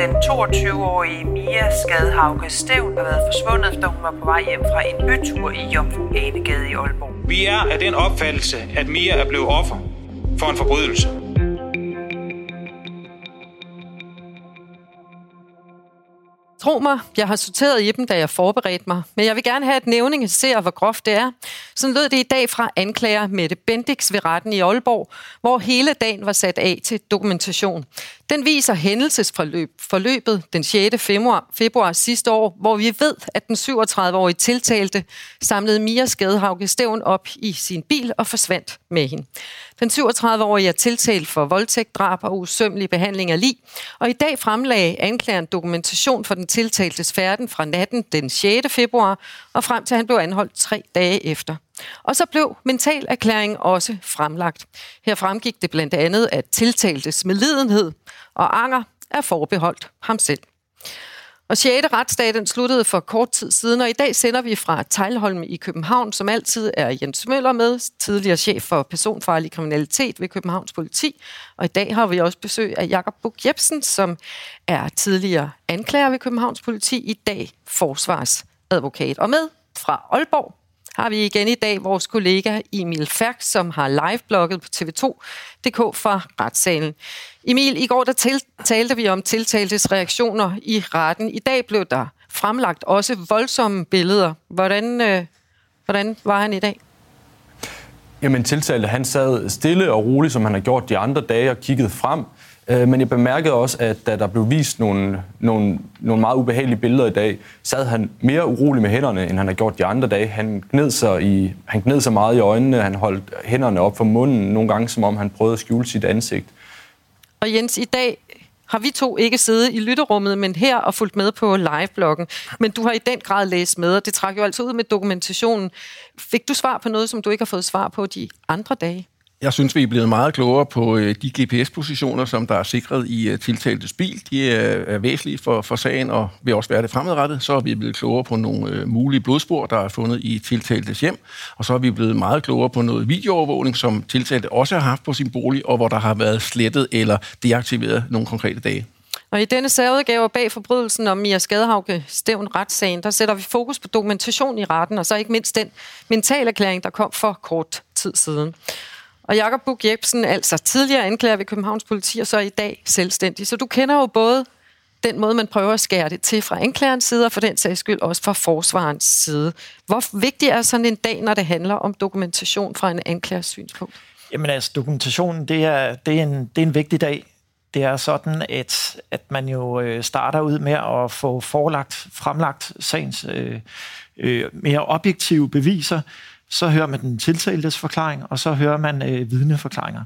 Den 22-årige Mia Skadhauke Stævn har været forsvundet, da hun var på vej hjem fra en bytur i Jomfru Anegade i Aalborg. Vi er af den opfattelse, at Mia er blevet offer for en forbrydelse. Tro mig, jeg har sorteret i dem, da jeg forberedte mig, men jeg vil gerne have, et nævningen ser, hvor groft det er. Sådan lød det i dag fra anklager Mette Bendix ved retten i Aalborg, hvor hele dagen var sat af til dokumentation. Den viser hændelsesforløb forløbet den 6. Februar, februar sidste år, hvor vi ved, at den 37-årige tiltalte samlede Mia Skadehauke Stævn op i sin bil og forsvandt med hende. Den 37-årige er tiltalt for voldtægt, drab og usømmelig behandling af lig, og i dag fremlagde anklageren dokumentation for den tiltaltes færden fra natten den 6. februar og frem til han blev anholdt tre dage efter. Og så blev mentalerklæringen også fremlagt. Her fremgik det blandt andet, at tiltaltes medlidenhed og anger er forbeholdt ham selv. Og 6. retsdag den sluttede for kort tid siden, og i dag sender vi fra Tejlholm i København, som altid er Jens Møller med, tidligere chef for personfarlig kriminalitet ved Københavns Politi. Og i dag har vi også besøg af Jakob Buk Jebsen, som er tidligere anklager ved Københavns Politi, i dag forsvarsadvokat. Og med fra Aalborg har vi igen i dag vores kollega Emil Færk, som har live-blogget på tv2.dk fra retssalen. Emil, i går der til, talte vi om tiltaltes reaktioner i retten. I dag blev der fremlagt også voldsomme billeder. Hvordan, øh, hvordan var han i dag? Jamen tiltalte, han sad stille og roligt, som han har gjort de andre dage, og kiggede frem. Øh, Men jeg bemærkede også, at da der blev vist nogle, nogle, nogle meget ubehagelige billeder i dag, sad han mere urolig med hænderne, end han har gjort de andre dage. Han gned sig, i, han gned sig meget i øjnene, han holdt hænderne op for munden, nogle gange som om han prøvede at skjule sit ansigt. Og Jens, i dag har vi to ikke siddet i lytterummet, men her og fulgt med på live-bloggen. Men du har i den grad læst med, og det trækker jo altid ud med dokumentationen. Fik du svar på noget, som du ikke har fået svar på de andre dage? Jeg synes, vi er blevet meget klogere på øh, de GPS-positioner, som der er sikret i øh, tiltaltes bil. De øh, er, væsentlige for, for sagen og vil også være det fremadrettet. Så er vi blevet klogere på nogle mulige blodspor, der er fundet i tiltaltes hjem. Og så er vi blevet meget klogere på noget videoovervågning, som tiltalte også har haft på sin bolig, og hvor der har været slettet eller deaktiveret nogle konkrete dage. Og i denne særudgave bag forbrydelsen om Mia Skadehauke Stævn retssagen, der sætter vi fokus på dokumentation i retten, og så ikke mindst den mentalerklæring, der kom for kort tid siden. Og Jakob Buk Jebsen, altså tidligere anklager ved Københavns Politi, og så i dag selvstændig. Så du kender jo både den måde, man prøver at skære det til fra anklagerens side, og for den sags skyld også fra forsvarens side. Hvor vigtig er sådan en dag, når det handler om dokumentation fra en anklagers synspunkt? Jamen altså, dokumentationen, det er, det er, en, det er en vigtig dag. Det er sådan, at, at man jo øh, starter ud med at få forelagt, fremlagt sagens øh, øh, mere objektive beviser. Så hører man den tiltaltes forklaring, og så hører man øh, vidneforklaringer.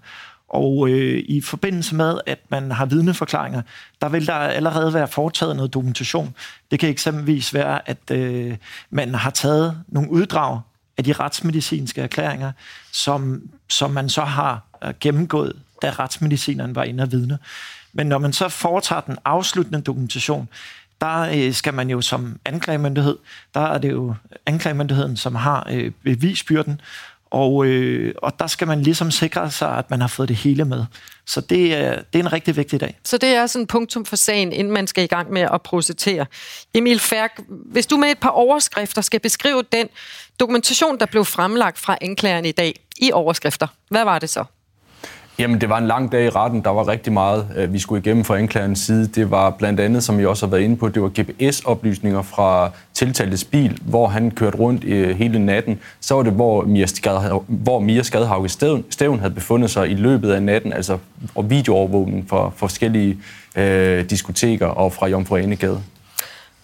Og øh, i forbindelse med, at man har vidneforklaringer, der vil der allerede være foretaget noget dokumentation. Det kan eksempelvis være, at øh, man har taget nogle uddrag af de retsmedicinske erklæringer, som, som man så har øh, gennemgået, da retsmedicineren var inde og vidne. Men når man så foretager den afsluttende dokumentation, der øh, skal man jo som anklagemyndighed, der er det jo anklagemyndigheden, som har øh, bevisbyrden, og, øh, og der skal man ligesom sikre sig, at man har fået det hele med. Så det er, det er en rigtig vigtig dag. Så det er sådan et punktum for sagen, inden man skal i gang med at procedere. Emil Færk, hvis du med et par overskrifter skal beskrive den dokumentation, der blev fremlagt fra anklageren i dag i overskrifter, hvad var det så? Jamen, det var en lang dag i retten. Der var rigtig meget, øh, vi skulle igennem fra anklagerens side. Det var blandt andet, som I også har været inde på, det var GPS-oplysninger fra tiltaltes bil, hvor han kørte rundt øh, hele natten. Så var det, hvor Mia, Skade, hvor Mia Skadehauke Stævn, Stævn havde befundet sig i løbet af natten, altså og videoovervågning fra forskellige øh, diskoteker og fra Jomfru Anegade.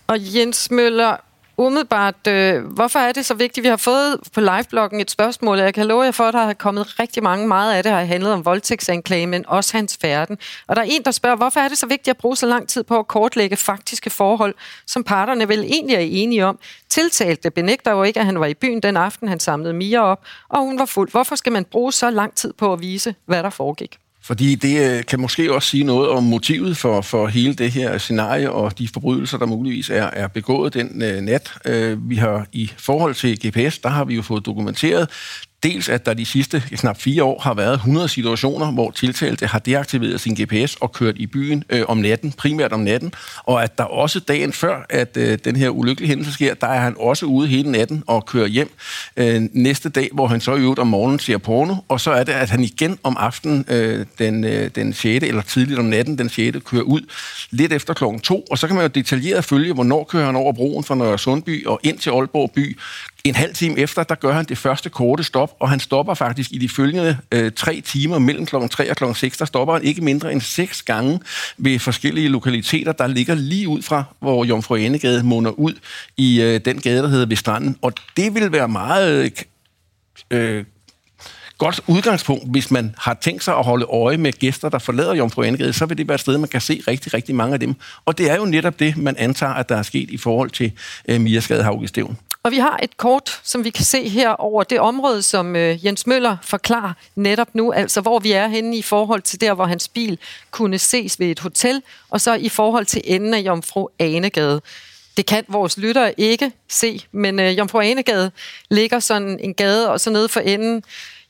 Og Jens Møller, umiddelbart, øh, hvorfor er det så vigtigt? Vi har fået på livebloggen et spørgsmål, og jeg kan love jer for, at der har kommet rigtig mange. Meget af det har handlet om voldtægtsanklage, men også hans færden. Og der er en, der spørger, hvorfor er det så vigtigt at bruge så lang tid på at kortlægge faktiske forhold, som parterne vel egentlig er enige om? Tiltalte benægter jo ikke, at han var i byen den aften, han samlede Mia op, og hun var fuld. Hvorfor skal man bruge så lang tid på at vise, hvad der foregik? Fordi det øh, kan måske også sige noget om motivet for, for hele det her scenarie og de forbrydelser, der muligvis er, er begået den øh, nat. Øh, vi har i forhold til GPS, der har vi jo fået dokumenteret, Dels at der de sidste knap fire år har været 100 situationer, hvor tiltalte har deaktiveret sin GPS og kørt i byen øh, om natten, primært om natten, og at der også dagen før, at øh, den her ulykkelige hændelse sker, der er han også ude hele natten og kører hjem øh, næste dag, hvor han så i øvrigt om morgenen ser porno, og så er det, at han igen om aftenen øh, den, øh, den 6. eller tidligt om natten den 6. kører ud lidt efter klokken 2, og så kan man jo detaljeret følge, hvornår kører han over broen fra Nørre Sundby og ind til Aalborg by, en halv time efter, der gør han det første korte stop, og han stopper faktisk i de følgende øh, tre timer mellem kl. 3 og kl. 6. Der stopper han ikke mindre end seks gange ved forskellige lokaliteter, der ligger lige ud fra, hvor Jomfru Anegade munder ud i øh, den gade, der hedder Ved Stranden. Og det vil være meget øh, øh, godt udgangspunkt, hvis man har tænkt sig at holde øje med gæster, der forlader Jomfru Anegade, så vil det være et sted, man kan se rigtig, rigtig mange af dem. Og det er jo netop det, man antager, at der er sket i forhold til øh, Miaskade Havgestævn. Og vi har et kort, som vi kan se her over det område, som øh, Jens Møller forklarer netop nu, altså hvor vi er henne i forhold til der, hvor hans bil kunne ses ved et hotel, og så i forhold til enden af Jomfru Anegade. Det kan vores lyttere ikke se, men øh, Jomfru Anegade ligger sådan en gade, og så nede for enden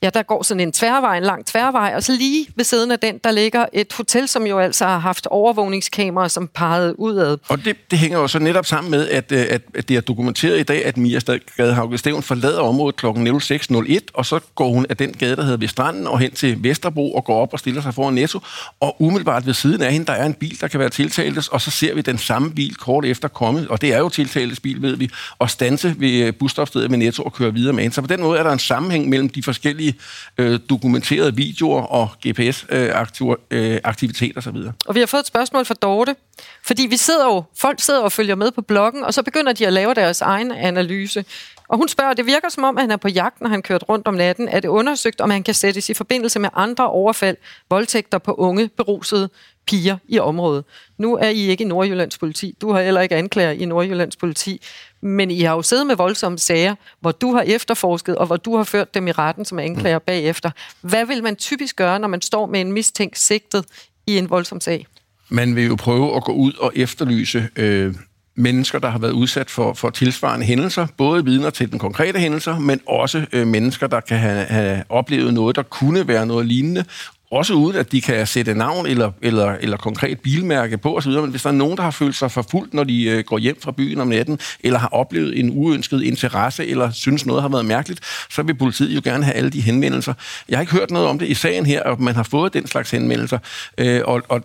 ja, der går sådan en tværvej, en lang tværvej, og så lige ved siden af den, der ligger et hotel, som jo altså har haft overvågningskameraer, som pegede udad. Og det, det hænger jo så netop sammen med, at, øh, at, at det er dokumenteret i dag, at Mia Gadehauge Steven forlader området kl. 06.01, og så går hun af den gade, der hedder ved stranden, og hen til Vesterbro og går op og stiller sig foran Netto. Og umiddelbart ved siden af hende, der er en bil, der kan være tiltaltes, og så ser vi den samme bil kort efter komme, og det er jo tiltaltes bil, ved vi, og stanse ved øh, busstopstedet med Netto og køre videre med hende. Så på den måde er der en sammenhæng mellem de forskellige øh, dokumenterede videoer og GPS-aktiviteter øh, øh, osv. Og vi har fået et spørgsmål fra Dorte, fordi vi sidder jo, folk sidder og følger med på bloggen, og så begynder de at lave deres egen analyse. Og hun spørger, det virker som om, at han er på jagt, når han kørt rundt om natten. Er det undersøgt, om han kan sættes i forbindelse med andre overfald, voldtægter på unge, berusede piger i området? Nu er I ikke i Nordjyllands politi. Du har heller ikke anklager i Nordjyllands politi. Men I har jo siddet med voldsomme sager, hvor du har efterforsket, og hvor du har ført dem i retten som anklager mm. bagefter. Hvad vil man typisk gøre, når man står med en mistænkt sigtet i en voldsom sag? Man vil jo prøve at gå ud og efterlyse øh, mennesker, der har været udsat for, for tilsvarende hændelser, både vidner til den konkrete hændelser, men også øh, mennesker, der kan have, have oplevet noget, der kunne være noget lignende, også uden at de kan sætte navn eller, eller, eller konkret bilmærke på osv., men hvis der er nogen, der har følt sig forfulgt, når de øh, går hjem fra byen om natten, eller har oplevet en uønsket interesse, eller synes noget har været mærkeligt, så vil politiet jo gerne have alle de henvendelser. Jeg har ikke hørt noget om det i sagen her, at man har fået den slags henvendelser, øh, og, og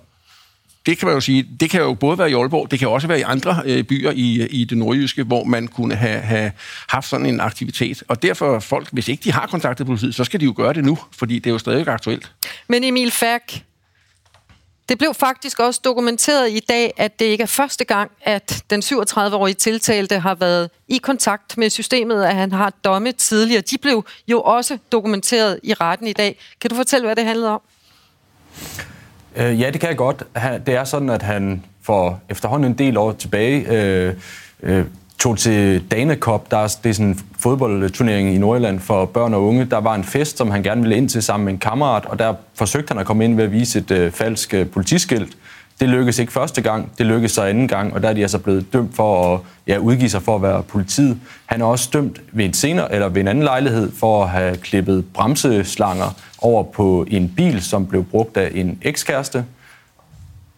det kan man jo sige, det kan jo både være i Aalborg, det kan også være i andre øh, byer i, i det nordjyske, hvor man kunne have, have haft sådan en aktivitet. Og derfor folk, hvis ikke de har kontaktet politiet, så skal de jo gøre det nu, fordi det er jo stadig aktuelt. Men Emil Færk, det blev faktisk også dokumenteret i dag, at det ikke er første gang, at den 37-årige tiltalte har været i kontakt med systemet, at han har domme tidligere. De blev jo også dokumenteret i retten i dag. Kan du fortælle, hvad det handlede om? Øh, ja, det kan jeg godt. Det er sådan, at han for efterhånden en del år tilbage øh, øh, tog til Dana Der er, det er sådan en fodboldturnering i Nordjylland for børn og unge. Der var en fest, som han gerne ville ind til sammen med en kammerat, og der forsøgte han at komme ind ved at vise et øh, falsk øh, politiskilt. Det lykkedes ikke første gang, det lykkedes så anden gang, og der er de altså blevet dømt for at ja, udgive sig for at være politiet. Han er også dømt ved en senere, eller ved en anden lejlighed for at have klippet bremseslanger over på en bil, som blev brugt af en ekskæreste.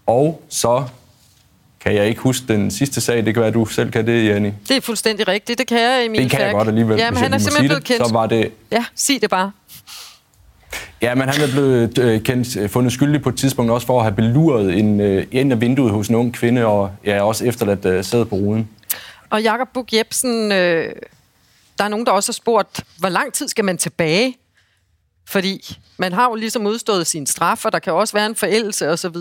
Og så kan jeg ikke huske den sidste sag. Det kan være, at du selv kan det, Jenny. Det er fuldstændig rigtigt. Det kan jeg, Emil Det kan jeg godt alligevel. Ja, men han er simpelthen blevet kendt. Så var det... Ja, sig det bare. Ja, men han er blevet øh, kendt, øh, fundet skyldig på et tidspunkt også for at have beluret en, øh, ind af vinduet hos en ung kvinde, og ja, også efterladt øh, sad på ruden. Og Jakob Buk Jebsen, øh, der er nogen, der også har spurgt, hvor lang tid skal man tilbage Fordi man har jo ligesom udstået sin straf, og der kan også være en forældelse osv.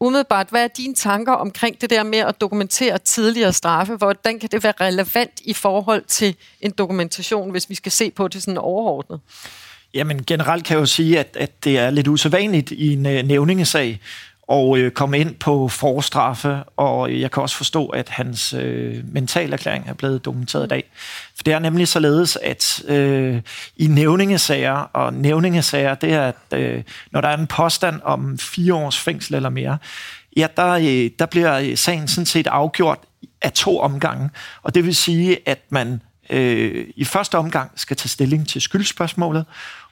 Umiddelbart, hvad er dine tanker omkring det der med at dokumentere tidligere straffe? Hvordan kan det være relevant i forhold til en dokumentation, hvis vi skal se på det sådan overordnet? Jamen generelt kan jeg jo sige, at, at det er lidt usædvanligt i en øh, nævningesag og øh, komme ind på forstraffe, og jeg kan også forstå, at hans øh, mentalerklæring er blevet dokumenteret i dag. For det er nemlig således, at øh, i nævningesager, og nævningesager, det er, at øh, når der er en påstand om fire års fængsel eller mere, ja, der, øh, der bliver øh, sagen sådan set afgjort af to omgange, og det vil sige, at man øh, i første omgang skal tage stilling til skyldspørgsmålet,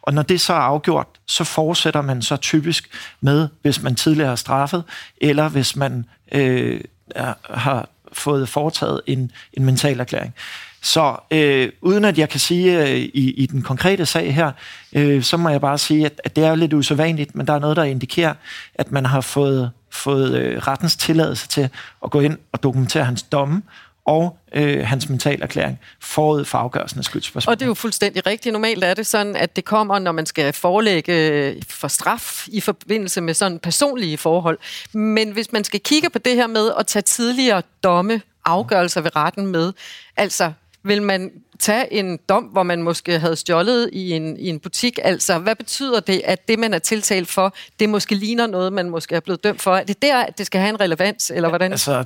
og når det så er afgjort, så fortsætter man så typisk med, hvis man tidligere har straffet, eller hvis man øh, er, har fået foretaget en, en mental erklæring. Så øh, uden at jeg kan sige øh, i, i den konkrete sag her, øh, så må jeg bare sige, at, at det er lidt usædvanligt, men der er noget, der indikerer, at man har fået, fået øh, rettens tilladelse til at gå ind og dokumentere hans domme, og øh, hans mentalerklæring forud for afgørelsen af skyldsspørgsmål. Og det er jo fuldstændig rigtigt. Normalt er det sådan, at det kommer, når man skal forelægge øh, for straf i forbindelse med sådan personlige forhold. Men hvis man skal kigge på det her med at tage tidligere domme, afgørelser ved retten med, altså vil man tage en dom, hvor man måske havde stjålet i en, i en butik? Altså, hvad betyder det, at det, man er tiltalt for, det måske ligner noget, man måske er blevet dømt for? Er det der, at det skal have en relevans, eller hvordan? Altså,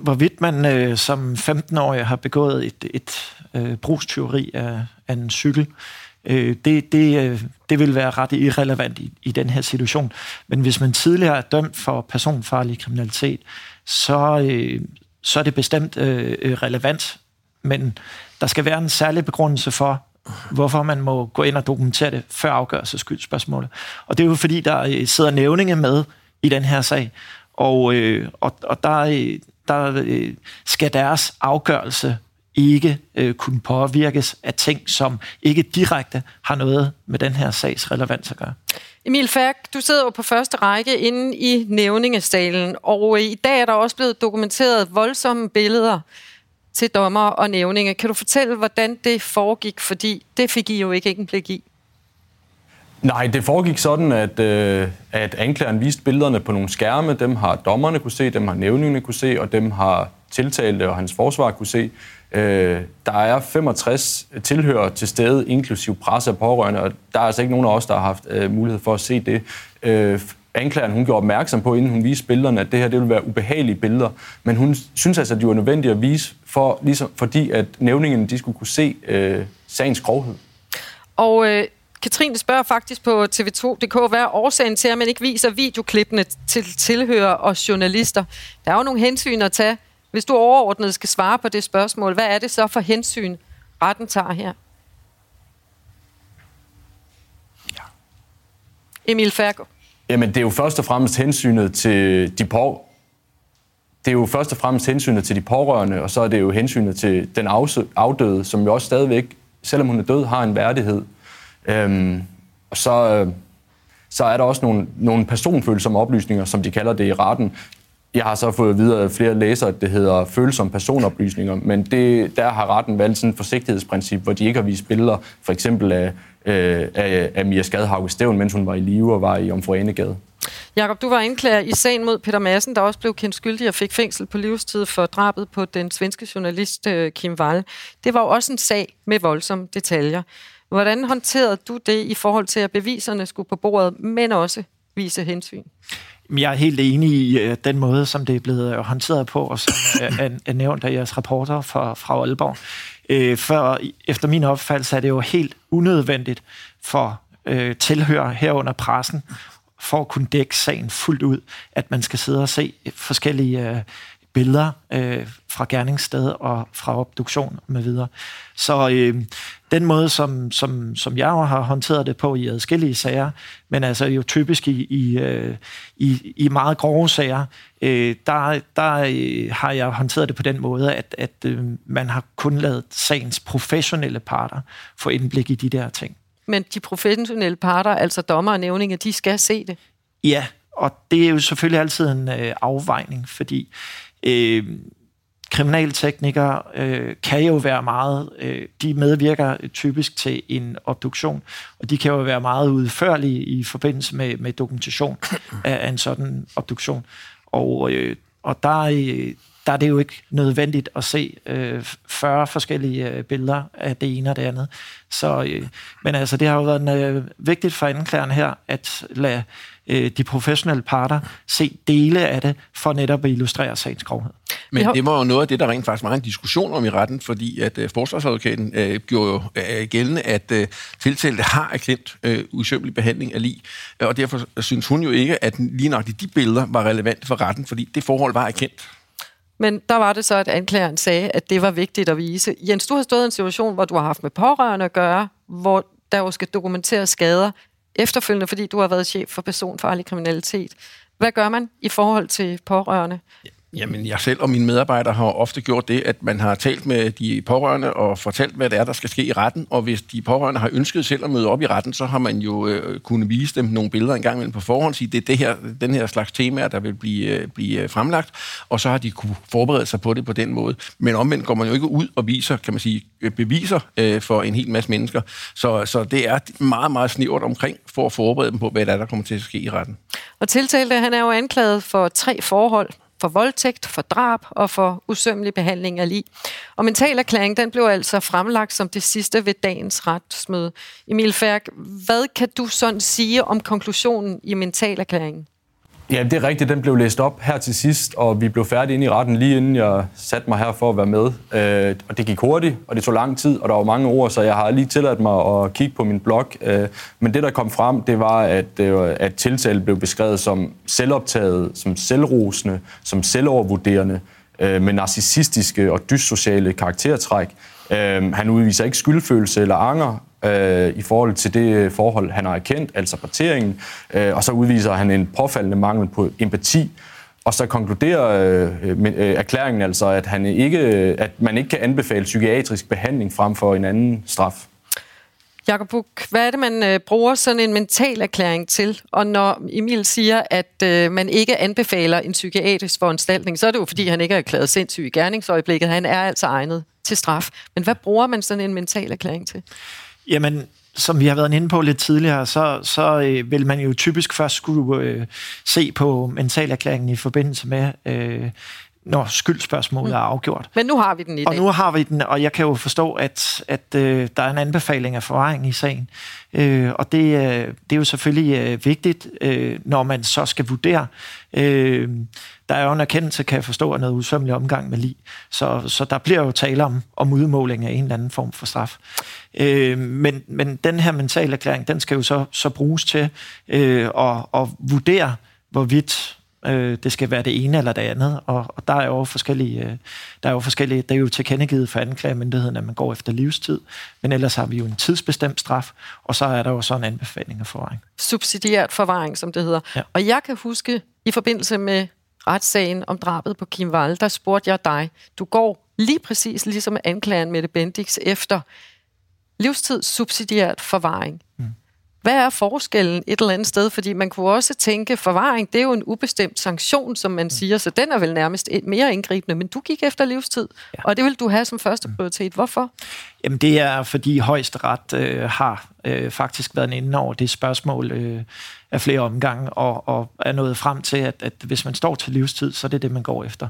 hvorvidt man øh, som 15-årig har begået et, et øh, brugstyveri af, af en cykel, øh, det, det, øh, det vil være ret irrelevant i, i den her situation. Men hvis man tidligere er dømt for personfarlig kriminalitet, så, øh, så er det bestemt øh, øh relevant. Men der skal være en særlig begrundelse for, hvorfor man må gå ind og dokumentere det før afgørelse skyldspørgsmålet. Og det er jo fordi, der øh, sidder nævninge med i den her sag, og, øh, og, og der, øh, der øh, skal deres afgørelse ikke øh, kunne påvirkes af ting, som ikke direkte har noget med den her sags relevans at gøre. Emil Færk, du sidder jo på første række inde i nævningesalen, og øh, i dag er der også blevet dokumenteret voldsomme billeder til dommer og nævninge. Kan du fortælle, hvordan det foregik? Fordi det fik I jo ikke en blik i. Nej, det foregik sådan, at, øh, at anklageren viste billederne på nogle skærme. Dem har dommerne kunne se, dem har nævningene kunne se, og dem har tiltalte og hans forsvar kunne se. Øh, der er 65 tilhører til stede, inklusiv presse og pårørende, og der er altså ikke nogen af os, der har haft øh, mulighed for at se det. Øh, anklageren hun gjorde opmærksom på, inden hun viste billederne, at det her det ville være ubehagelige billeder. Men hun synes altså, at de var nødvendige at vise, for, ligesom, fordi at nævningen de skulle kunne se øh, sagens grovhed. Og øh, Katrine spørger faktisk på tv2.dk, hvad er årsagen til, at man ikke viser videoklippene til tilhører og journalister? Der er jo nogle hensyn at tage. Hvis du overordnet skal svare på det spørgsmål, hvad er det så for hensyn, retten tager her? Ja. Emil Færgo. Jamen, det er jo først og fremmest hensynet til de på det er jo først og fremmest hensynet til de pårørende, og så er det jo hensynet til den afdøde, som jo også stadigvæk, selvom hun er død, har en værdighed. Øhm, og så, øh, så er der også nogle, nogle personfølsomme oplysninger, som de kalder det i retten. Jeg har så fået videre af flere læsere, at det hedder følsomme personoplysninger, men det, der har retten valgt sådan et forsigtighedsprincip, hvor de ikke har vist billeder, for eksempel af, øh, af, af Mia Skadhauge Stævn, mens hun var i live og var i Omforenegade. Jakob, du var anklager i sagen mod Peter Madsen, der også blev kendt skyldig og fik fængsel på livstid for drabet på den svenske journalist øh, Kim Wall. Det var jo også en sag med voldsomme detaljer. Hvordan håndterede du det i forhold til, at beviserne skulle på bordet, men også vise hensyn? Jeg er helt enig i øh, den måde, som det er blevet øh, håndteret på, og som er, er nævnt af jeres rapporter fra, fra Aalborg. Øh, for efter min opfattelse er det jo helt unødvendigt for øh, tilhører herunder pressen, for at kunne dække sagen fuldt ud, at man skal sidde og se forskellige øh, billeder øh, fra gerningssted og fra obduktion med videre. Så øh, den måde, som, som, som jeg har håndteret det på i adskillige sager, men altså jo typisk i, i, øh, i, i meget grove sager, øh, der, der øh, har jeg håndteret det på den måde, at, at øh, man har kun lavet sagens professionelle parter få indblik i de der ting. Men de professionelle parter, altså dommer og nævninger, de skal se det? Ja, og det er jo selvfølgelig altid en øh, afvejning, fordi øh, kriminalteknikere øh, kan jo være meget, øh, de medvirker typisk til en obduktion, og de kan jo være meget udførlige i forbindelse med, med dokumentation af, af en sådan obduktion. Og, øh, og der, øh, der er det jo ikke nødvendigt at se øh, 40 forskellige øh, billeder af det ene og det andet. Så, øh, men altså, det har jo været øh, vigtigt for anklageren her at lade øh, de professionelle parter se dele af det, for netop at illustrere sagens grovhed. Men det var jo noget af det, der rent faktisk var en diskussion om i retten, fordi at øh, forsvarsadvokaten øh, gjorde jo øh, gældende, at øh, tiltalte har erkendt øh, usømmelig behandling af lig, og derfor synes hun jo ikke, at lige nok de billeder var relevante for retten, fordi det forhold var erkendt. Men der var det så, at anklageren sagde, at det var vigtigt at vise. Jens, du har stået i en situation, hvor du har haft med pårørende at gøre, hvor der jo skal dokumentere skader efterfølgende, fordi du har været chef for personfarlig kriminalitet. Hvad gør man i forhold til pårørende? Jamen, jeg selv og mine medarbejdere har ofte gjort det, at man har talt med de pårørende og fortalt, hvad det er, der skal ske i retten. Og hvis de pårørende har ønsket selv at møde op i retten, så har man jo øh, kunnet vise dem nogle billeder en gang imellem på forhånd, sige, det er det her, den her slags temaer, der vil blive, øh, blive øh, fremlagt, og så har de kunne forberede sig på det på den måde. Men omvendt går man jo ikke ud og viser, kan man sige, øh, beviser øh, for en hel masse mennesker. Så, så det er meget, meget snævert omkring for at forberede dem på, hvad der er, der kommer til at ske i retten. Og tiltalte, han er jo anklaget for tre forhold for voldtægt, for drab og for usømmelig behandling af lig. Og mentalerklæring, den blev altså fremlagt som det sidste ved dagens retsmøde. Emil Færk, hvad kan du sådan sige om konklusionen i mentalerklæringen? Ja, det er rigtigt. Den blev læst op her til sidst, og vi blev færdige inde i retten lige inden jeg satte mig her for at være med. Øh, og det gik hurtigt, og det tog lang tid, og der var mange ord, så jeg har lige tilladt mig at kigge på min blog. Øh, men det, der kom frem, det var, at, øh, at tiltale blev beskrevet som selvoptaget, som selvrosende, som selvovervurderende, øh, med narcissistiske og dyssociale karaktertræk. Øh, han udviser ikke skyldfølelse eller anger, øh, i forhold til det øh, forhold, han har erkendt, altså parteringen, øh, og så udviser han en påfaldende mangel på empati, og så konkluderer øh, øh med, øh, erklæringen altså, at, han ikke, øh, at man ikke kan anbefale psykiatrisk behandling frem for en anden straf. Jakob Buk, hvad er det, man øh, bruger sådan en mental erklæring til? Og når Emil siger, at øh, man ikke anbefaler en psykiatrisk foranstaltning, så er det jo, fordi han ikke er erklæret sindssyg i gerningsøjeblikket. Han er altså egnet til straf. Men hvad bruger man sådan en mental erklæring til? Jamen, som vi har været inde på lidt tidligere, så, så øh, vil man jo typisk først skulle øh, se på mentalerklæringen i forbindelse med, øh, når skyldspørgsmålet mm. er afgjort. Men nu har vi den i dag. Og nu har vi den, og jeg kan jo forstå, at, at øh, der er en anbefaling af forvaring i sagen. Øh, og det, øh, det er jo selvfølgelig øh, vigtigt, øh, når man så skal vurdere. Øh, der er jo en erkendelse, kan jeg forstå, af noget usømmelig omgang med lig. Så, så der bliver jo tale om, om udmåling af en eller anden form for straf. Øh, men, men den her mentale erklæring, den skal jo så, så bruges til øh, at, at vurdere, hvorvidt øh, det skal være det ene eller det andet, og, og der er jo forskellige, øh, der er jo forskellige, det er jo tilkendegivet for anklagemyndigheden, at man går efter livstid, men ellers har vi jo en tidsbestemt straf, og så er der jo sådan en anbefaling af forvaring. Subsidiært forvaring, som det hedder. Ja. Og jeg kan huske, i forbindelse med retssagen om drabet på Kim Wall, der spurgte jeg dig, du går lige præcis ligesom anklageren Mette Bendix efter livstid subsidiært forvaring. Mm. Hvad er forskellen et eller andet sted? Fordi man kunne også tænke, forvaring, det er jo en ubestemt sanktion, som man mm. siger, så den er vel nærmest mere indgribende, men du gik efter livstid, ja. og det vil du have som første mm. prioritet. Hvorfor? Jamen det er, fordi højesteret øh, har øh, faktisk været inde over det spørgsmål øh, af flere omgange, og, og er nået frem til, at, at hvis man står til livstid, så er det det, man går efter.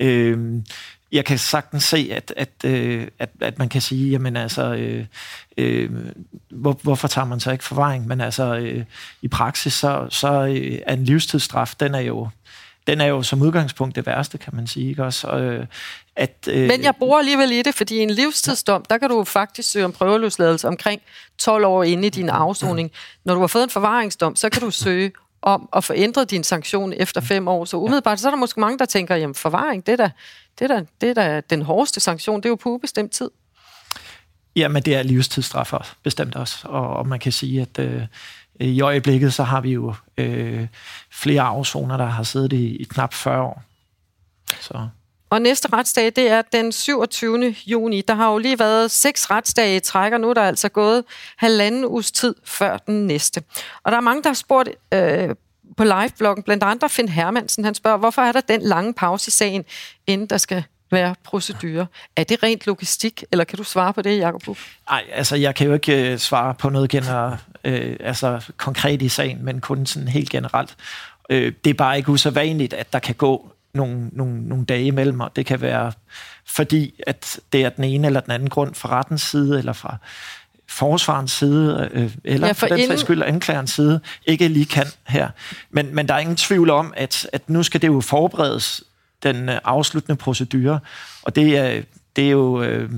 Øh, jeg kan sagtens se, at, at, øh, at, at man kan sige, jamen altså, øh, øh, hvor, hvorfor tager man så ikke forvaring? Men altså, øh, i praksis, så, så øh, er en livstidsstraf, den er jo den er jo som udgangspunkt det værste, kan man sige. Ikke? Også, øh, at, øh, Men jeg bor alligevel i det, fordi i en livstidsdom, der kan du faktisk søge om prøveløsladelse omkring 12 år inde i din afsoning. Når du har fået en forvaringsdom, så kan du søge om at få ændret din sanktion efter fem år. Så umiddelbart, så er der måske mange, der tænker, jamen forvaring, det er da, det er da, det er da den hårdeste sanktion, det er jo på ubestemt tid. Jamen, det er livstidsstraffer bestemt også, og, og man kan sige, at øh, i øjeblikket, så har vi jo øh, flere afsoner, der har siddet i, i knap 40 år. Så. Og næste retsdag, det er den 27. juni. Der har jo lige været seks retsdage i træk, og nu er der altså gået halvanden uges tid før den næste. Og der er mange, der har spurgt øh, på live-bloggen, blandt andre Finn Hermansen, han spørger, hvorfor er der den lange pause i sagen, inden der skal være procedure. Er det rent logistik, eller kan du svare på det, Jacob? Nej, altså jeg kan jo ikke øh, svare på noget gener, øh, altså konkret i sagen, men kun sådan helt generelt. Øh, det er bare ikke usædvanligt, at der kan gå nogle, nogle, nogle dage imellem, og det kan være fordi, at det er den ene eller den anden grund fra rettens side, eller fra forsvarens side, øh, eller ja, for, den inden... skyld anklagerens side, ikke lige kan her. Men, men der er ingen tvivl om, at, at nu skal det jo forberedes, den øh, afsluttende procedure, og det er, det er jo øh,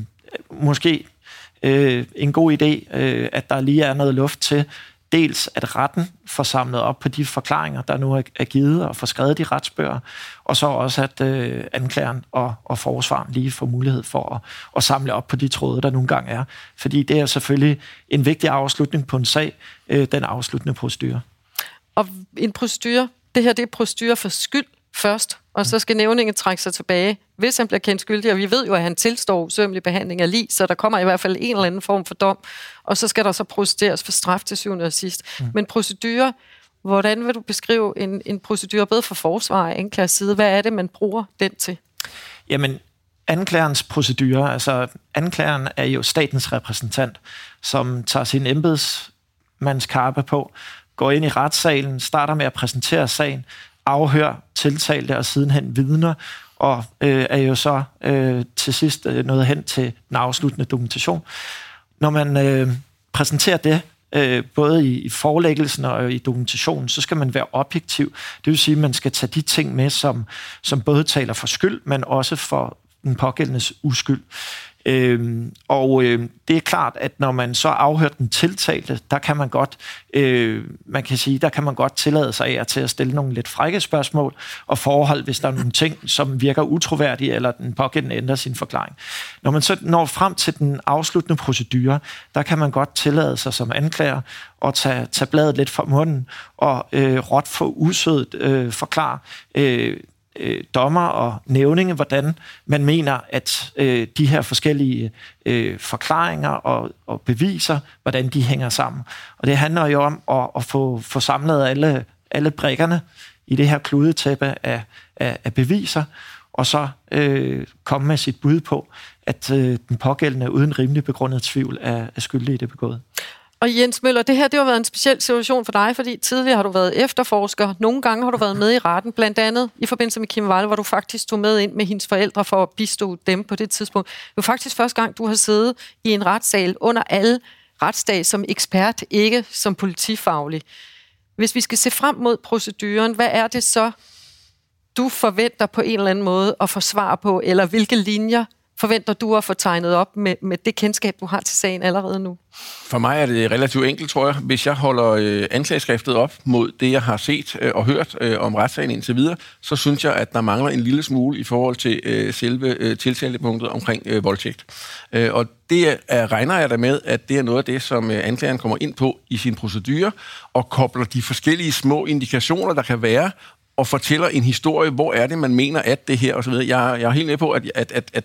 måske øh, en god idé, øh, at der lige er noget luft til, dels at retten får samlet op på de forklaringer, der nu er givet, og får skrevet de retsbøger, og så også, at øh, anklageren og, og forsvaren lige får mulighed for at, at samle op på de tråde, der nogle gange er. Fordi det er selvfølgelig en vigtig afslutning på en sag, øh, den afsluttende procedure. Og en procedure, det her det er procedure for skyld først, og så skal nævningen trække sig tilbage, hvis han bliver kendt skyldig, og vi ved jo, at han tilstår usømmelig behandling af lig, så der kommer i hvert fald en eller anden form for dom, og så skal der så procederes for straf til syvende og sidst. Mm. Men procedure, hvordan vil du beskrive en, en procedure både for forsvar og anklagers side? Hvad er det, man bruger den til? Jamen, anklagerens procedure, altså anklageren er jo statens repræsentant, som tager sin embedsmandskarpe på, går ind i retssalen, starter med at præsentere sagen, afhør tiltalte og sidenhen vidner, og øh, er jo så øh, til sidst øh, nået hen til den afsluttende dokumentation. Når man øh, præsenterer det, øh, både i, i forelæggelsen og i dokumentationen, så skal man være objektiv. Det vil sige, at man skal tage de ting med, som, som både taler for skyld, men også for den pågældendes uskyld. Øhm, og øh, det er klart, at når man så afhører den tiltalte, der kan man godt, øh, man kan sige, der kan man godt tillade sig af til at stille nogle lidt frække spørgsmål og forhold, hvis der er nogle ting, som virker utroværdige, eller den pågældende ændrer sin forklaring. Når man så når frem til den afsluttende procedure, der kan man godt tillade sig som anklager at tage, tage bladet lidt fra munden og øh, råt for usødet øh, forklare øh, øh, dommer og nævninge, hvordan man mener, at øh, de her forskellige øh, forklaringer og, og beviser, hvordan de hænger sammen. Og det handler jo om at, at få, få samlet alle, alle brikkerne i det her kludetæppe af, af, af beviser, og så øh, komme med sit bud på, at øh, den pågældende uden rimelig begrundet tvivl er, er skyldig i det begået. Og Jens Møller, det her det har været en speciel situation for dig, fordi tidligere har du været efterforsker. Nogle gange har du været med i retten, blandt andet i forbindelse med Kim Wall, hvor du faktisk tog med ind med hendes forældre for at bistå dem på det tidspunkt. Det var faktisk første gang, du har siddet i en retssal under alle retsdag som ekspert, ikke som politifaglig. Hvis vi skal se frem mod proceduren, hvad er det så, du forventer på en eller anden måde at få svar på, eller hvilke linjer forventer du at få tegnet op med, med det kendskab, du har til sagen allerede nu? For mig er det relativt enkelt, tror jeg. Hvis jeg holder øh, anklageskriftet op mod det, jeg har set øh, og hørt øh, om retssagen indtil videre, så synes jeg, at der mangler en lille smule i forhold til øh, selve øh, tiltalepunktet omkring øh, voldtægt. Øh, og det er, regner jeg da med, at det er noget af det, som øh, anklageren kommer ind på i sin procedure, og kobler de forskellige små indikationer, der kan være, og fortæller en historie, hvor er det, man mener, at det her, og så videre. Jeg, jeg er helt med på, at, at, at, at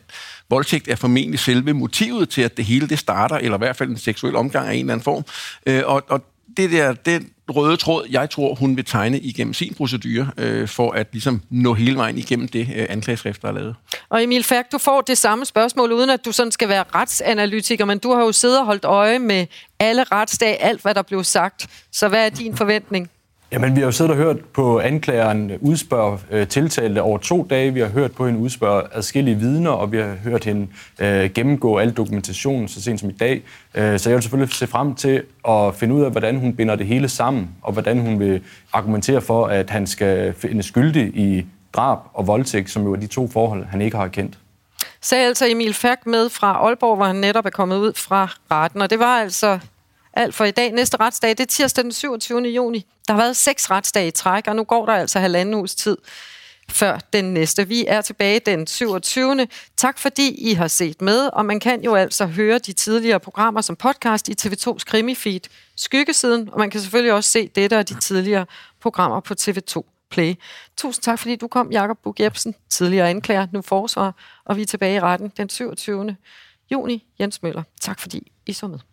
voldtægt er formentlig selve motivet til, at det hele det starter, eller i hvert fald en seksuel omgang af en eller anden form. Øh, og, og det der, det røde tråd, jeg tror, hun vil tegne igennem sin procedure, øh, for at ligesom nå hele vejen igennem det øh, anklageskrift, der er lavet. Og Emil Færk, du får det samme spørgsmål, uden at du sådan skal være retsanalytiker, men du har jo siddet og holdt øje med alle retsdage, alt hvad der blev sagt. Så hvad er din forventning? Jamen, vi har jo siddet og hørt på anklageren udspørge øh, tiltalte over to dage. Vi har hørt på hende udspørge adskillige vidner, og vi har hørt hende øh, gennemgå al dokumentationen så sent som i dag. Øh, så jeg vil selvfølgelig se frem til at finde ud af, hvordan hun binder det hele sammen, og hvordan hun vil argumentere for, at han skal finde skyldig i drab og voldtægt, som jo er de to forhold, han ikke har kendt. Sagde altså Emil Færk med fra Aalborg, hvor han netop er kommet ud fra retten, og det var altså alt for i dag. Næste retsdag, det er tirsdag den 27. juni. Der har været seks retsdage i træk, og nu går der altså halvanden uges tid før den næste. Vi er tilbage den 27. Tak fordi I har set med, og man kan jo altså høre de tidligere programmer som podcast i TV2's krimifeed Skyggesiden, og man kan selvfølgelig også se dette og de tidligere programmer på TV2 Play. Tusind tak, fordi du kom, Jakob Bug Jebsen, tidligere anklager, nu forsvar, og vi er tilbage i retten den 27. juni. Jens Møller, tak fordi I så med.